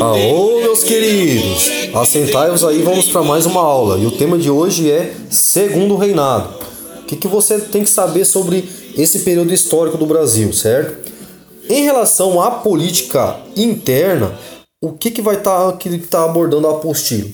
Alô, meus queridos! Assentai-vos aí, vamos para mais uma aula. E o tema de hoje é Segundo Reinado. O que, que você tem que saber sobre esse período histórico do Brasil, certo? Em relação à política interna, o que, que vai estar tá, que tá abordando a apostila?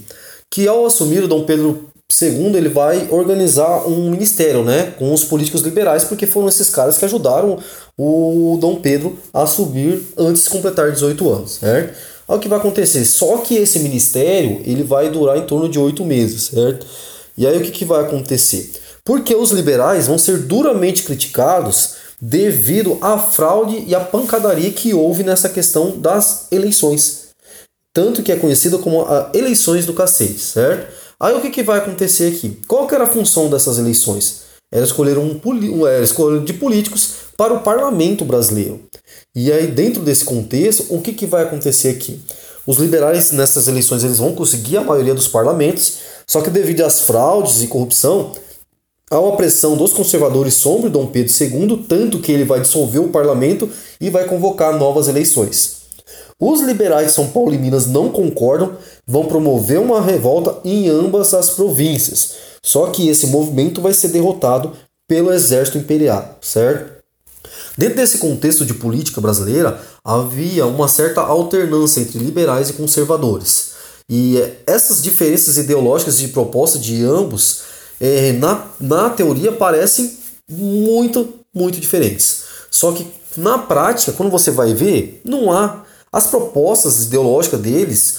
Que ao assumir o Dom Pedro II, ele vai organizar um ministério, né, com os políticos liberais, porque foram esses caras que ajudaram o Dom Pedro a subir antes de completar 18 anos, certo? Olha o que vai acontecer. Só que esse ministério ele vai durar em torno de oito meses, certo? E aí o que, que vai acontecer? Porque os liberais vão ser duramente criticados devido à fraude e à pancadaria que houve nessa questão das eleições. Tanto que é conhecida como a eleições do cacete, certo? Aí o que, que vai acontecer aqui? Qual que era a função dessas eleições? Era escolher um era escolher de políticos para o parlamento brasileiro. E aí, dentro desse contexto, o que, que vai acontecer aqui? Os liberais nessas eleições eles vão conseguir a maioria dos parlamentos, só que devido às fraudes e corrupção, há uma pressão dos conservadores sobre Dom Pedro II, tanto que ele vai dissolver o parlamento e vai convocar novas eleições. Os liberais de São Paulo e Minas não concordam, vão promover uma revolta em ambas as províncias. Só que esse movimento vai ser derrotado pelo exército imperial, certo? Dentro desse contexto de política brasileira, havia uma certa alternância entre liberais e conservadores. E essas diferenças ideológicas de proposta de ambos, é, na, na teoria, parecem muito, muito diferentes. Só que na prática, quando você vai ver, não há. As propostas ideológicas deles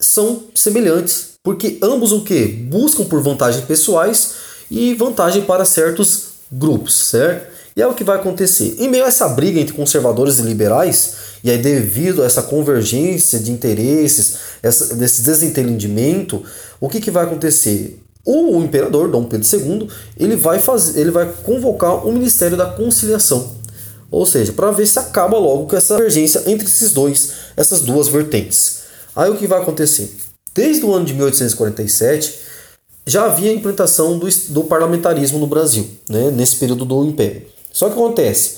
são semelhantes, porque ambos o que? Buscam por vantagens pessoais e vantagem para certos grupos, certo? E é o que vai acontecer. Em meio a essa briga entre conservadores e liberais, e aí devido a essa convergência de interesses, essa, desse desentendimento, o que, que vai acontecer? O imperador Dom Pedro II ele vai fazer, ele vai convocar o Ministério da Conciliação, ou seja, para ver se acaba logo com essa divergência entre esses dois, essas duas vertentes. Aí o que vai acontecer? Desde o ano de 1847 já havia a implantação do, do parlamentarismo no Brasil, né, nesse período do Império. Só que acontece,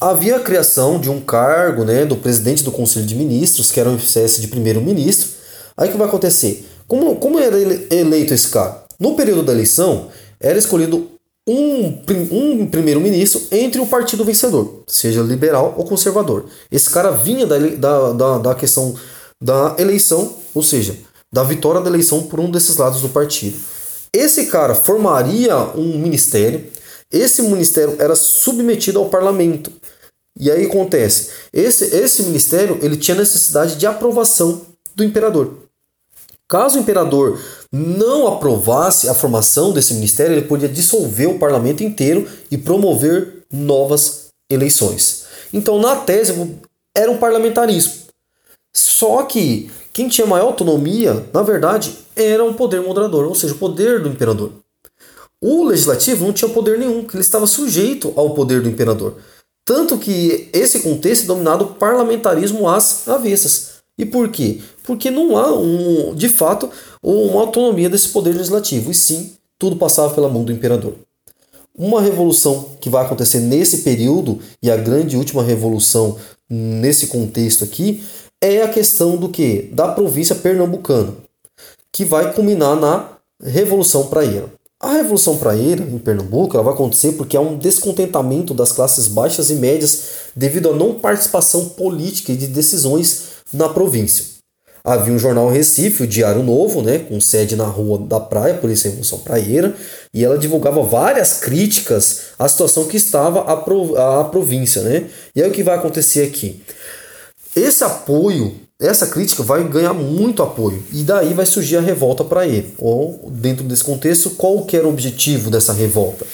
havia a criação de um cargo né, do presidente do Conselho de Ministros, que era uma espécie de primeiro-ministro. Aí o que vai acontecer? Como, como era eleito esse cara? No período da eleição, era escolhido um, um primeiro-ministro entre o partido vencedor, seja liberal ou conservador. Esse cara vinha da, da, da questão da eleição, ou seja, da vitória da eleição por um desses lados do partido. Esse cara formaria um ministério esse ministério era submetido ao parlamento. E aí acontece, esse, esse ministério ele tinha necessidade de aprovação do imperador. Caso o imperador não aprovasse a formação desse ministério, ele podia dissolver o parlamento inteiro e promover novas eleições. Então, na tese, era um parlamentarismo. Só que quem tinha maior autonomia, na verdade, era o poder moderador, ou seja, o poder do imperador. O legislativo não tinha poder nenhum, porque ele estava sujeito ao poder do imperador. Tanto que esse contexto é dominado parlamentarismo às avessas. E por quê? Porque não há, um, de fato, uma autonomia desse poder legislativo, e sim, tudo passava pela mão do imperador. Uma revolução que vai acontecer nesse período, e a grande última revolução nesse contexto aqui, é a questão do que? Da província pernambucana, que vai culminar na Revolução Praieira. A Revolução Praeira em Pernambuco ela vai acontecer porque há um descontentamento das classes baixas e médias devido à não participação política e de decisões na província. Havia um jornal Recife, o Diário Novo, né, com sede na Rua da Praia, por isso a Revolução Praeira, e ela divulgava várias críticas à situação que estava a, prov a província. Né? E aí o que vai acontecer aqui? Esse apoio essa crítica vai ganhar muito apoio e daí vai surgir a revolta para ele. Ou, dentro desse contexto, qual que era o objetivo dessa revolta?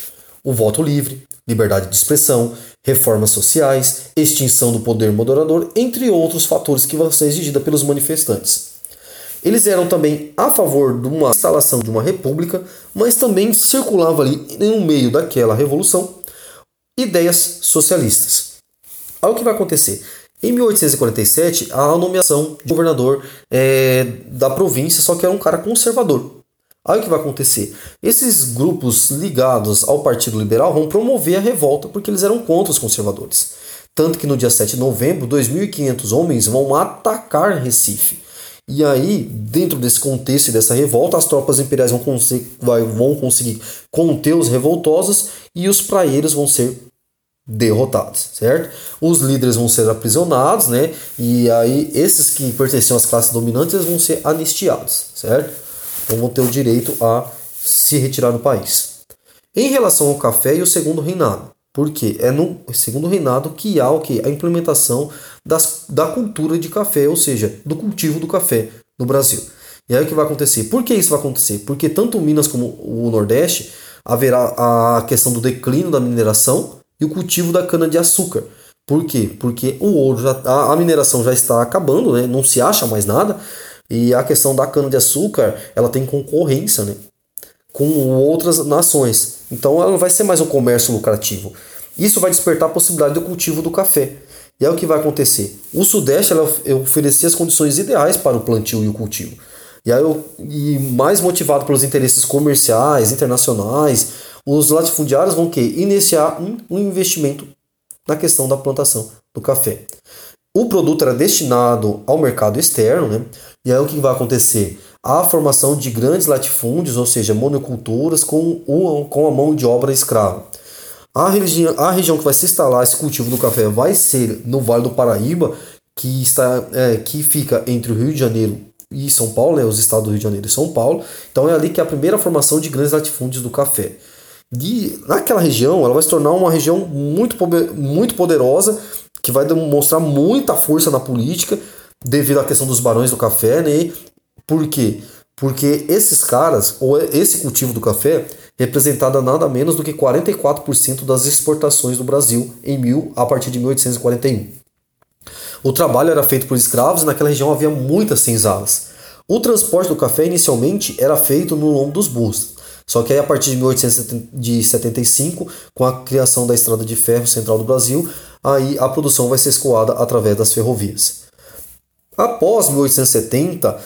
O voto livre, liberdade de expressão, reformas sociais, extinção do poder moderador, entre outros fatores que vão ser exigidos pelos manifestantes. Eles eram também a favor de uma instalação de uma república, mas também circulava ali, no meio daquela revolução, ideias socialistas. Olha o que vai acontecer. Em 1847, há a nomeação de governador é, da província, só que era um cara conservador. Aí o que vai acontecer? Esses grupos ligados ao Partido Liberal vão promover a revolta porque eles eram contra os conservadores. Tanto que no dia 7 de novembro, 2.500 homens vão atacar Recife. E aí, dentro desse contexto e dessa revolta, as tropas imperiais vão, conseguir, vão conseguir conter os revoltosos e os praeiros vão ser derrotados, certo? Os líderes vão ser aprisionados, né? E aí esses que pertenciam às classes dominantes vão ser anistiados, certo? Então vão ter o direito a se retirar do país. Em relação ao café e o segundo reinado, porque é no segundo reinado que há o que a implementação das, da cultura de café, ou seja, do cultivo do café no Brasil. E aí o que vai acontecer? Por que isso vai acontecer? Porque tanto Minas como o Nordeste haverá a questão do declínio da mineração e o cultivo da cana-de-açúcar. Por quê? Porque o ouro, já, a, mineração já está acabando, né? não se acha mais nada, e a questão da cana-de-açúcar ela tem concorrência né? com outras nações. Então ela não vai ser mais um comércio lucrativo. Isso vai despertar a possibilidade do cultivo do café. E é o que vai acontecer. O Sudeste ela oferecia as condições ideais para o plantio e o cultivo. E, aí, e mais motivado pelos interesses comerciais, internacionais, os latifundiários vão que iniciar um, um investimento na questão da plantação do café. O produto era destinado ao mercado externo, né? E aí o que vai acontecer? A formação de grandes latifúndios, ou seja, monoculturas com, com a mão de obra escrava. A região, a região que vai se instalar esse cultivo do café vai ser no Vale do Paraíba, que, está, é, que fica entre o Rio de Janeiro e São Paulo, né, os estados do Rio de Janeiro e São Paulo. Então é ali que é a primeira formação de grandes latifúndios do café de, naquela região, ela vai se tornar uma região muito, muito poderosa, que vai demonstrar muita força na política, devido à questão dos barões do café, né? Por quê? Porque esses caras, ou esse cultivo do café, representava nada menos do que 44% das exportações do Brasil em mil, a partir de 1841. O trabalho era feito por escravos e naquela região havia muitas senzalas. O transporte do café inicialmente era feito no lombo dos burros. Só que aí a partir de 1875, com a criação da estrada de ferro central do Brasil, aí a produção vai ser escoada através das ferrovias. Após 1870,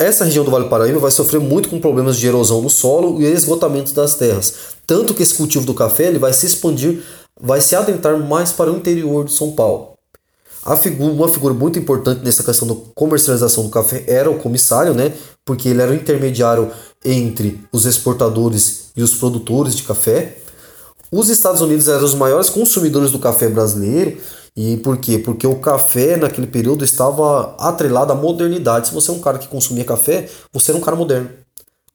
essa região do Vale do Paraíba vai sofrer muito com problemas de erosão no solo e esgotamento das terras. Tanto que esse cultivo do café ele vai se expandir, vai se adentrar mais para o interior de São Paulo. Figura, uma figura muito importante nessa questão da comercialização do café era o comissário, né? Porque ele era o intermediário entre os exportadores e os produtores de café. Os Estados Unidos eram os maiores consumidores do café brasileiro. E por quê? Porque o café naquele período estava atrelado à modernidade. Se você é um cara que consumia café, você era um cara moderno.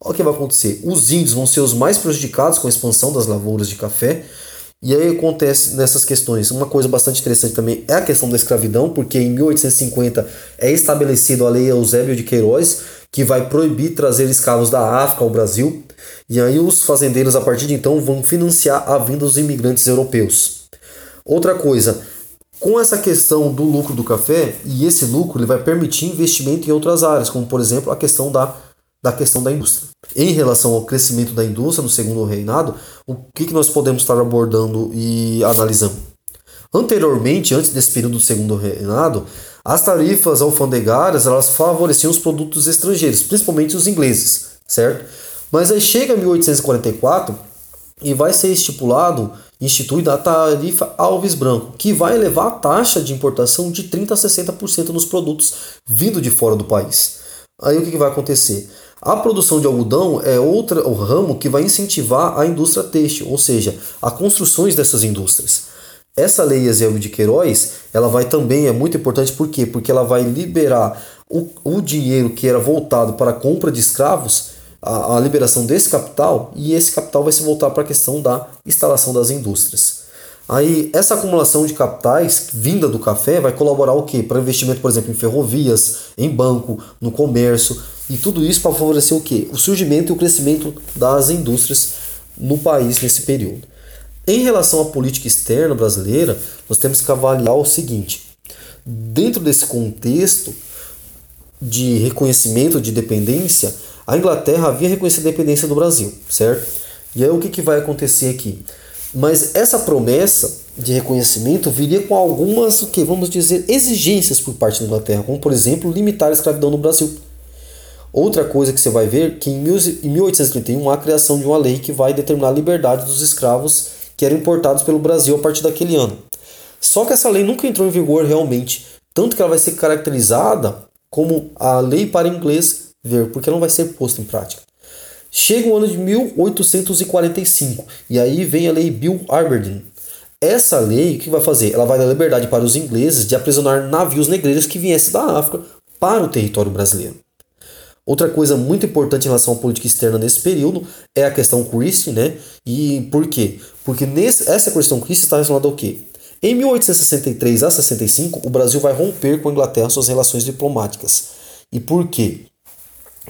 Olha o que vai acontecer. Os índios vão ser os mais prejudicados com a expansão das lavouras de café. E aí acontece nessas questões. Uma coisa bastante interessante também é a questão da escravidão, porque em 1850 é estabelecido a lei Eusébio de Queiroz, que vai proibir trazer escravos da África ao Brasil. E aí os fazendeiros a partir de então vão financiar a vinda dos imigrantes europeus. Outra coisa, com essa questão do lucro do café, e esse lucro ele vai permitir investimento em outras áreas, como por exemplo a questão da, da questão da indústria. Em relação ao crescimento da indústria no segundo reinado, o que, que nós podemos estar abordando e analisando? Anteriormente, antes desse período do segundo reinado, as tarifas alfandegárias elas favoreciam os produtos estrangeiros, principalmente os ingleses, certo? Mas aí chega 1844 e vai ser estipulado, instituída a tarifa Alves Branco, que vai elevar a taxa de importação de 30 a 60% nos produtos vindo de fora do país. Aí o que, vai acontecer? A produção de algodão é outro o ramo que vai incentivar a indústria têxtil, ou seja, a construções dessas indústrias. Essa lei Eusébio de Queiroz, ela vai também, é muito importante, por quê? Porque ela vai liberar o, o dinheiro que era voltado para a compra de escravos, a, a liberação desse capital, e esse capital vai se voltar para a questão da instalação das indústrias. Aí, essa acumulação de capitais vinda do café vai colaborar o quê? Para investimento, por exemplo, em ferrovias, em banco, no comércio, e tudo isso para favorecer o quê? O surgimento e o crescimento das indústrias no país nesse período. Em relação à política externa brasileira, nós temos que avaliar o seguinte: dentro desse contexto de reconhecimento de dependência, a Inglaterra havia reconhecido a dependência do Brasil, certo? E aí o que, que vai acontecer aqui? Mas essa promessa de reconhecimento viria com algumas, o que vamos dizer, exigências por parte da Inglaterra, como por exemplo limitar a escravidão no Brasil. Outra coisa que você vai ver que em 1831 há a criação de uma lei que vai determinar a liberdade dos escravos que eram importados pelo Brasil a partir daquele ano. Só que essa lei nunca entrou em vigor realmente, tanto que ela vai ser caracterizada como a lei para inglês ver, porque não vai ser posta em prática. Chega o ano de 1845 e aí vem a lei Bill Aberdeen. Essa lei o que vai fazer? Ela vai dar liberdade para os ingleses de aprisionar navios negreiros que viessem da África para o território brasileiro. Outra coisa muito importante em relação à política externa nesse período é a questão Christie, né? E por quê? Porque nesse, essa questão Christie está relacionada ao quê? Em 1863 a 65, o Brasil vai romper com a Inglaterra suas relações diplomáticas. E por quê?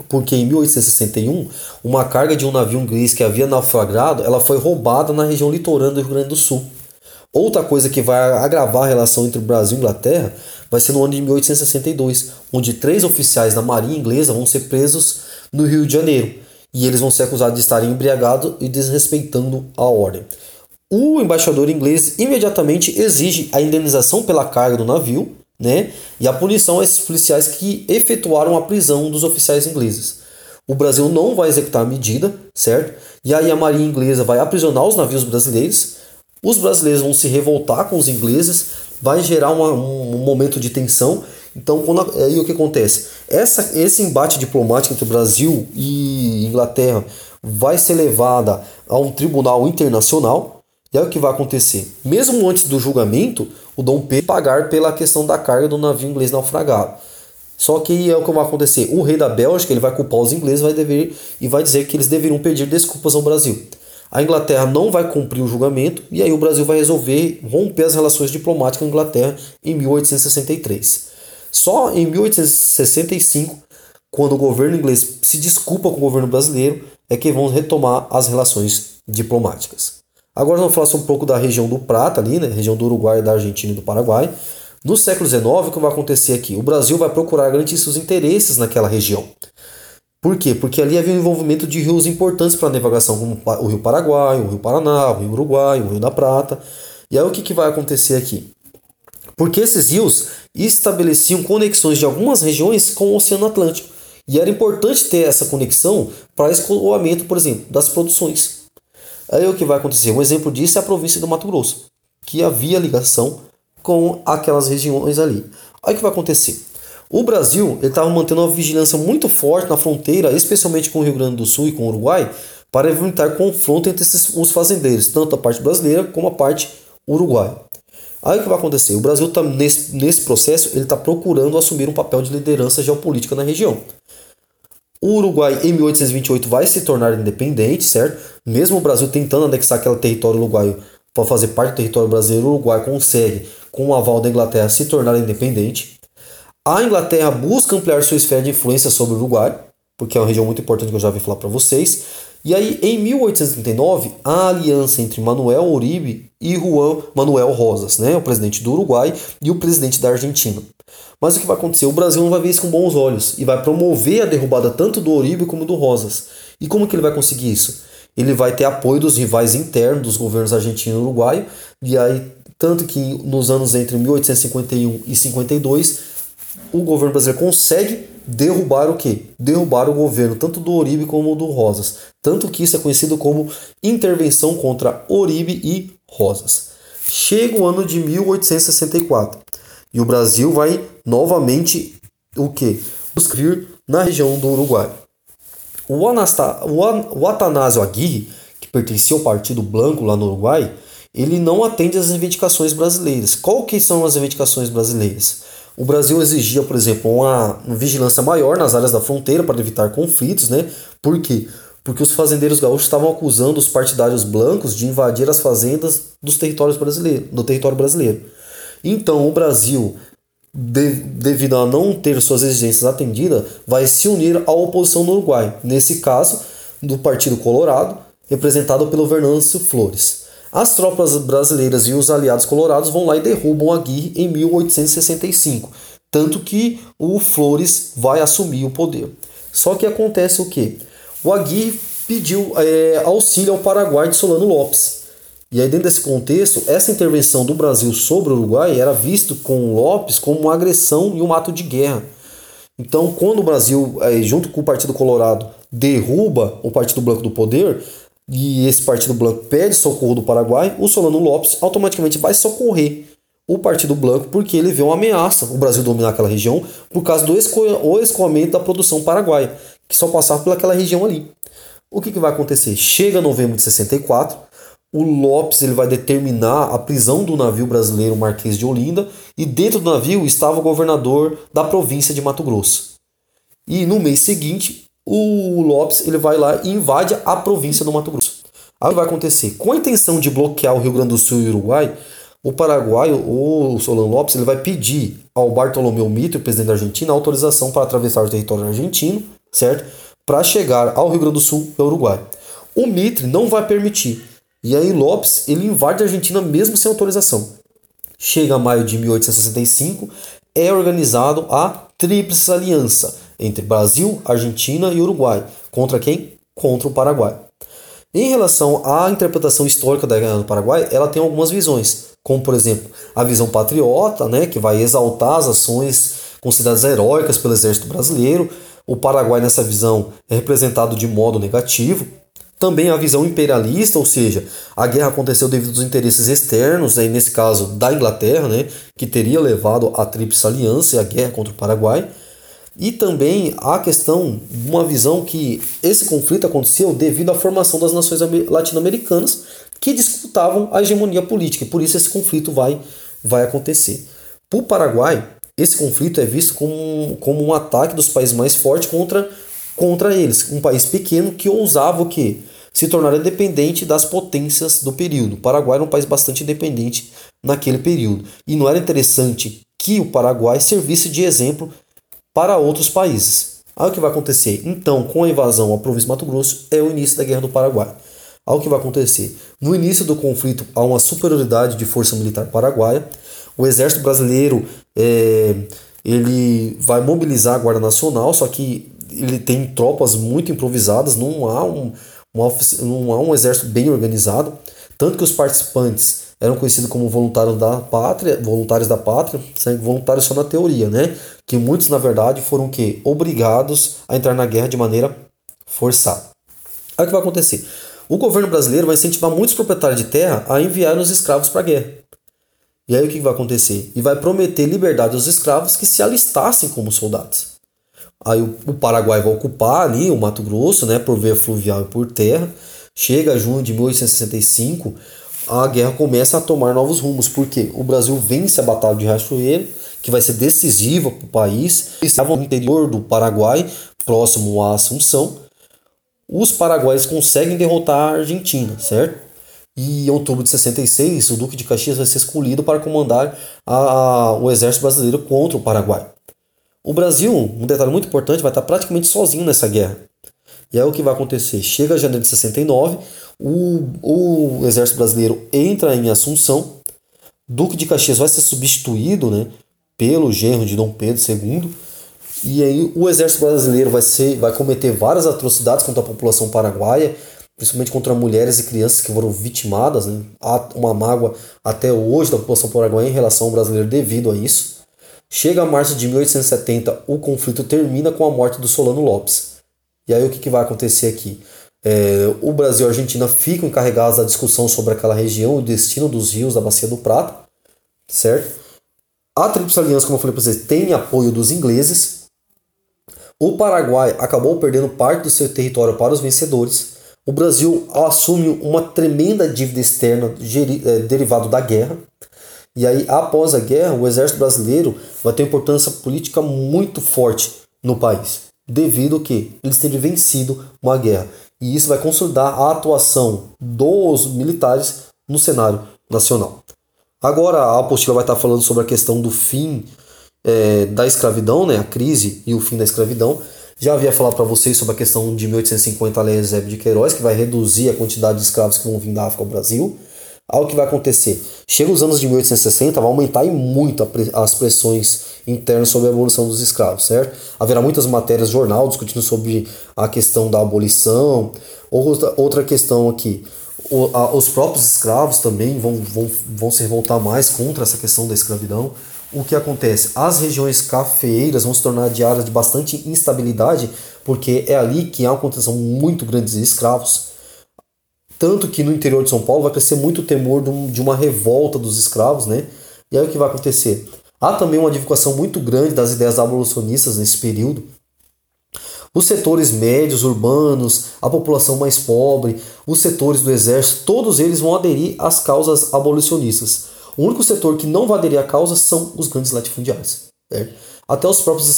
Porque em 1861, uma carga de um navio inglês que havia naufragado, ela foi roubada na região litorânea do Rio Grande do Sul. Outra coisa que vai agravar a relação entre o Brasil e a Inglaterra vai ser no ano de 1862, onde três oficiais da marinha inglesa vão ser presos no Rio de Janeiro. E eles vão ser acusados de estarem embriagados e desrespeitando a ordem. O embaixador inglês imediatamente exige a indenização pela carga do navio né? E a punição a esses policiais que efetuaram a prisão dos oficiais ingleses. O Brasil não vai executar a medida, certo? E aí a marinha inglesa vai aprisionar os navios brasileiros. Os brasileiros vão se revoltar com os ingleses, vai gerar uma, um, momento de tensão. Então, quando, aí o que acontece? Essa, esse embate diplomático entre o Brasil e Inglaterra vai ser levada a um tribunal internacional. E aí o que vai acontecer? Mesmo antes do julgamento, o Dom Pedro pagar pela questão da carga do navio inglês naufragado. Só que é o que vai acontecer. O rei da Bélgica ele vai culpar os ingleses vai dever, e vai dizer que eles deveriam pedir desculpas ao Brasil. A Inglaterra não vai cumprir o julgamento e aí o Brasil vai resolver romper as relações diplomáticas com a Inglaterra em 1863. Só em 1865, quando o governo inglês se desculpa com o governo brasileiro, é que vão retomar as relações diplomáticas. Agora vamos falar um pouco da região do Prata ali, né? Região do Uruguai, da Argentina e do Paraguai. No século XIX, o que vai acontecer aqui? O Brasil vai procurar garantir seus interesses naquela região. Por quê? Porque ali havia um envolvimento de rios importantes para a navegação, como o Rio Paraguai, o Rio Paraná, o Rio Uruguai, o Rio da Prata. E aí o que, que vai acontecer aqui? Porque esses rios estabeleciam conexões de algumas regiões com o Oceano Atlântico. E era importante ter essa conexão para escoamento, por exemplo, das produções. Aí o que vai acontecer? Um exemplo disso é a província do Mato Grosso, que havia ligação com aquelas regiões ali. Aí o que vai acontecer? O Brasil estava mantendo uma vigilância muito forte na fronteira, especialmente com o Rio Grande do Sul e com o Uruguai, para evitar confronto entre esses, os fazendeiros, tanto a parte brasileira como a parte uruguaia. Aí o que vai acontecer? O Brasil está nesse, nesse processo, ele está procurando assumir um papel de liderança geopolítica na região. O Uruguai, em 1828, vai se tornar independente, certo? Mesmo o Brasil tentando anexar aquele território uruguaio para fazer parte do território brasileiro, o Uruguai consegue, com o aval da Inglaterra, se tornar independente. A Inglaterra busca ampliar sua esfera de influência sobre o Uruguai, porque é uma região muito importante que eu já vi falar para vocês. E aí, em 1839, a aliança entre Manuel Uribe e Juan Manuel Rosas, né, o presidente do Uruguai e o presidente da Argentina. Mas o que vai acontecer? O Brasil não vai ver isso com bons olhos e vai promover a derrubada tanto do Oribe como do Rosas. E como que ele vai conseguir isso? Ele vai ter apoio dos rivais internos dos governos argentino e uruguaio, e aí tanto que nos anos entre 1851 e 52 o governo brasileiro consegue derrubar o quê? Derrubar o governo tanto do Oribe como do Rosas. Tanto que isso é conhecido como intervenção contra Oribe e Rosas. Chega o ano de 1864. E o Brasil vai novamente o que? Buscar na região do Uruguai. O, Anasta, o, An, o Atanásio Aguirre, que pertencia ao Partido Branco lá no Uruguai, ele não atende às reivindicações brasileiras. Qual que são as reivindicações brasileiras? O Brasil exigia, por exemplo, uma, vigilância maior nas áreas da fronteira para evitar conflitos, né? Por quê? Porque os fazendeiros gaúchos estavam acusando os partidários blancos de invadir as fazendas dos territórios brasileiros, do território brasileiro. Então, o Brasil, de, devido a não ter suas exigências atendidas, vai se unir à oposição no Uruguai, nesse caso, do Partido Colorado, representado pelo Venâncio Flores. As tropas brasileiras e os aliados colorados vão lá e derrubam Aguirre em 1865, tanto que o Flores vai assumir o poder. Só que acontece o que? O Aguirre pediu é, auxílio ao Paraguai de Solano Lopes, e aí, dentro desse contexto, essa intervenção do Brasil sobre o Uruguai era visto com Lopes como uma agressão e um ato de guerra. Então, quando o Brasil, junto com o Partido Colorado, derruba o Partido Branco do poder, e esse Partido Branco pede socorro do Paraguai, o Solano Lopes automaticamente vai socorrer o Partido Branco porque ele vê uma ameaça o Brasil dominar aquela região por causa do escoamento da produção paraguaia, que só passava pelaquela região ali. O que, que vai acontecer? Chega novembro de 64, o Lopes ele vai determinar a prisão do navio brasileiro Marquês de Olinda e dentro do navio estava o governador da província de Mato Grosso. E no mês seguinte, o Lopes ele vai lá e invade a província do Mato Grosso. Aí o que vai acontecer? Com a intenção de bloquear o Rio Grande do Sul e o Uruguai, o paraguaio, o Solano Lopes, ele vai pedir ao Bartolomeu Mitre, presidente da Argentina, autorização para atravessar o território argentino, certo? Para chegar ao Rio Grande do Sul e ao Uruguai. O Mitre não vai permitir. E aí Lopes, ele invade a Argentina mesmo sem autorização. Chega a maio de 1865, é organizado a Tríplice Aliança entre Brasil, Argentina e Uruguai. Contra quem? Contra o Paraguai. Em relação à interpretação histórica da Guerra do Paraguai, ela tem algumas visões, como por exemplo a visão patriota, né, que vai exaltar as ações consideradas heróicas pelo exército brasileiro. O Paraguai nessa visão é representado de modo negativo. Também a visão imperialista, ou seja, a guerra aconteceu devido aos interesses externos, aí nesse caso da Inglaterra, né, que teria levado a Tríplice Aliança e a guerra contra o Paraguai. E também a questão uma visão que esse conflito aconteceu devido à formação das nações latino-americanas que disputavam a hegemonia política, e por isso esse conflito vai, vai acontecer. Para o Paraguai, esse conflito é visto como, como um ataque dos países mais fortes contra, contra eles, um país pequeno que ousava o quê? se tornar independente das potências do período. O Paraguai era um país bastante independente naquele período. E não era interessante que o Paraguai servisse de exemplo para outros países. Aí o que vai acontecer? Então, com a invasão à província de Mato Grosso, é o início da Guerra do Paraguai. Aí o que vai acontecer? No início do conflito, há uma superioridade de força militar paraguaia. O exército brasileiro é, ele vai mobilizar a Guarda Nacional, só que ele tem tropas muito improvisadas, não há um, um, não há um exército bem organizado. Tanto que os participantes eram conhecidos como voluntários da pátria, voluntários da pátria, voluntários só na teoria, né? Que muitos, na verdade, foram que obrigados a entrar na guerra de maneira forçada. Aí o que vai acontecer? O governo brasileiro vai incentivar muitos proprietários de terra a enviar os escravos para a guerra. E aí o que vai acontecer? E vai prometer liberdade aos escravos que se alistassem como soldados. Aí o, Paraguai vai ocupar ali o Mato Grosso, né, por via fluvial e por terra. Chega a junho de 1865, a guerra começa a tomar novos rumos, porque o Brasil vence a Batalha de Riachuelo, que vai ser decisiva para o país. Estavam no interior do Paraguai, próximo à Assunção. Os paraguaios conseguem derrotar a Argentina, certo? E em outubro de 66, o Duque de Caxias vai ser escolhido para comandar a, o exército brasileiro contra o Paraguai. O Brasil, um detalhe muito importante, vai estar praticamente sozinho nessa guerra. E aí o que vai acontecer? Chega janeiro de 69, o, o exército brasileiro entra em Assunção, Duque de Caxias vai ser substituído né, pelo genro de Dom Pedro II, e aí o exército brasileiro vai, ser, vai cometer várias atrocidades contra a população paraguaia, principalmente contra mulheres e crianças que foram vitimadas. Né? Há uma mágoa até hoje da população paraguaia em relação ao brasileiro devido a isso. Chega a março de 1870, o conflito termina com a morte do Solano Lopes. E aí o que, que vai acontecer aqui? É, o Brasil e a Argentina ficam encarregados da discussão sobre aquela região, o destino dos rios da Bacia do Prata, certo? A Tríplice Aliança, como eu falei para vocês, tem apoio dos ingleses. O Paraguai acabou perdendo parte do seu território para os vencedores. O Brasil assume uma tremenda dívida externa é, derivado da guerra. E aí, após a guerra, o exército brasileiro vai ter importância política muito forte no país, devido que eles terem vencido uma guerra. E isso vai consolidar a atuação dos militares no cenário nacional. Agora a apostila vai estar falando sobre a questão do fim é, da escravidão, né, a crise e o fim da escravidão. Já havia falado para vocês sobre a questão de 1850 a Lei Eusébio de Queiroz, que vai reduzir a quantidade de escravos que vão vir da África ao Brasil. Algo que vai acontecer. Chega os anos de 1860, vai aumentar muito as pressões internas sobre a abolição dos escravos, certo? Haverá muitas matérias jornal discutindo sobre a questão da abolição. Outra, outra questão aqui, o, a, os próprios escravos também vão, vão, vão se revoltar mais contra essa questão da escravidão. O que acontece? As regiões cafeeiras vão se tornar de áreas de bastante instabilidade, porque é ali que há uma concentração muito grande de escravos tanto que no interior de São Paulo vai crescer muito o temor de uma revolta dos escravos, né? E aí o que vai acontecer? Há também uma divulgação muito grande das ideias abolicionistas nesse período. Os setores médios, urbanos, a população mais pobre, os setores do exército, todos eles vão aderir às causas abolicionistas. O único setor que não vai aderir à causa são os grandes latifundiários. Certo? Até os próprios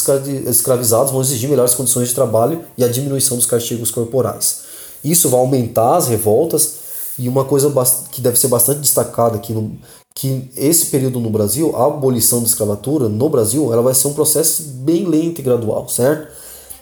escravizados vão exigir melhores condições de trabalho e a diminuição dos castigos corporais. Isso vai aumentar as revoltas e uma coisa que deve ser bastante destacada aqui no, que esse período no Brasil, a abolição da escravatura no Brasil, ela vai ser um processo bem lento e gradual, certo?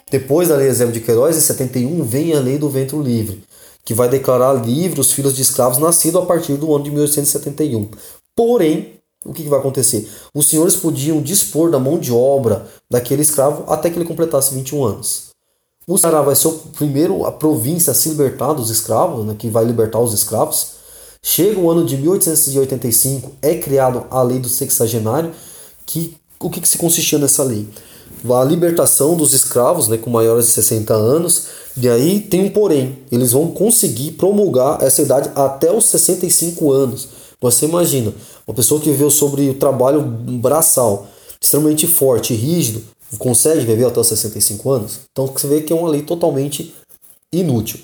Depois da Lei Eusébio de Queiroz, em 71, vem a Lei do Ventre Livre, que vai declarar livre os filhos de escravos nascidos a partir do ano de 1871. Porém, o que, vai acontecer? Os senhores podiam dispor da mão de obra daquele escravo até que ele completasse 21 anos. O Ceará vai ser o primeiro a província a se libertar dos escravos, né, que vai libertar os escravos. Chega o ano de 1885, é criado a lei do sexagenário, que o que, que se consistia nessa lei? A libertação dos escravos né, com maiores de 60 anos, e aí tem um porém, eles vão conseguir promulgar essa idade até os 65 anos. Você imagina, uma pessoa que viveu sobre o trabalho braçal, extremamente forte e rígido, consegue viver até os 65 anos? Então você vê que é uma lei totalmente inútil.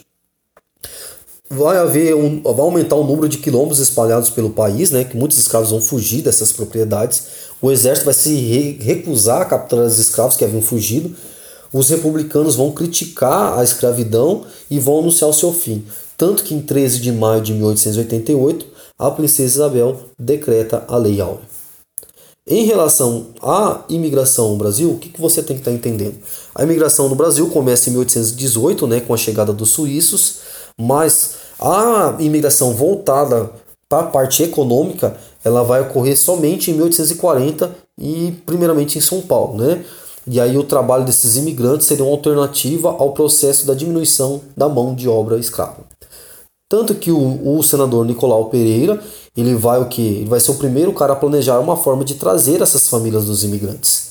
Vai haver um, vai aumentar o número de quilômetros espalhados pelo país, né? Que muitos escravos vão fugir dessas propriedades. O exército vai se re recusar a capturar os escravos que haviam fugido. Os republicanos vão criticar a escravidão e vão anunciar o seu fim. Tanto que em 13 de maio de 1888 a princesa Isabel decreta a Lei Áurea. Em relação à imigração no Brasil, o que, que você tem que estar tá entendendo? A imigração no Brasil começa em 1818, né, com a chegada dos suíços, mas a imigração voltada para a parte econômica, ela vai ocorrer somente em 1840 e primeiramente em São Paulo, né? E aí o trabalho desses imigrantes seria uma alternativa ao processo da diminuição da mão de obra escrava. Tanto que o, o senador Nicolau Pereira, ele vai o que? Ele vai ser o primeiro cara a planejar uma forma de trazer essas famílias dos imigrantes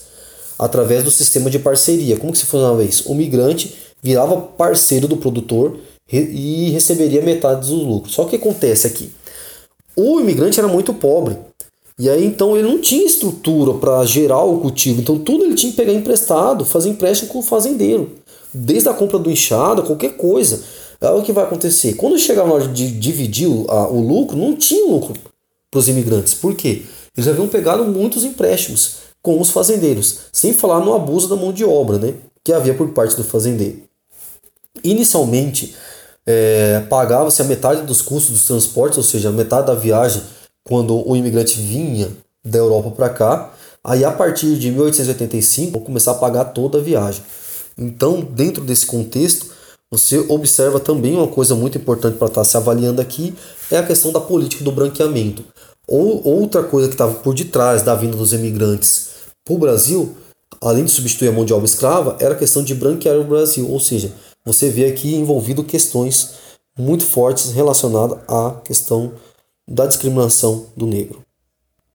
através do sistema de parceria. Como que se funcionava isso? O migrante virava parceiro do produtor e receberia metade dos lucros. Só que acontece aqui? O imigrante era muito pobre. E aí então ele não tinha estrutura para gerar o cultivo. Então tudo ele tinha que pegar emprestado, fazer empréstimo com o fazendeiro. Desde a compra do enxada, qualquer coisa. O que vai acontecer. Quando chegar na hora de dividir o, o lucro, não tinha lucro para os imigrantes. Por quê? Eles haviam pegado muitos empréstimos com os fazendeiros, sem falar no abuso da mão de obra né, que havia por parte do fazendeiro. Inicialmente, é, pagava-se a metade dos custos dos transportes, ou seja, a metade da viagem quando o imigrante vinha da Europa para cá. Aí, a partir de 1885, vão começar a pagar toda a viagem. Então, dentro desse contexto, você observa também uma coisa muito importante para estar tá se avaliando aqui é a questão da política do branqueamento. Ou outra coisa que estava por detrás da vinda dos emigrantes para o Brasil, além de substituir a mão de obra escrava, era a questão de branquear o Brasil. Ou seja, você vê aqui envolvido questões muito fortes relacionadas à questão da discriminação do negro.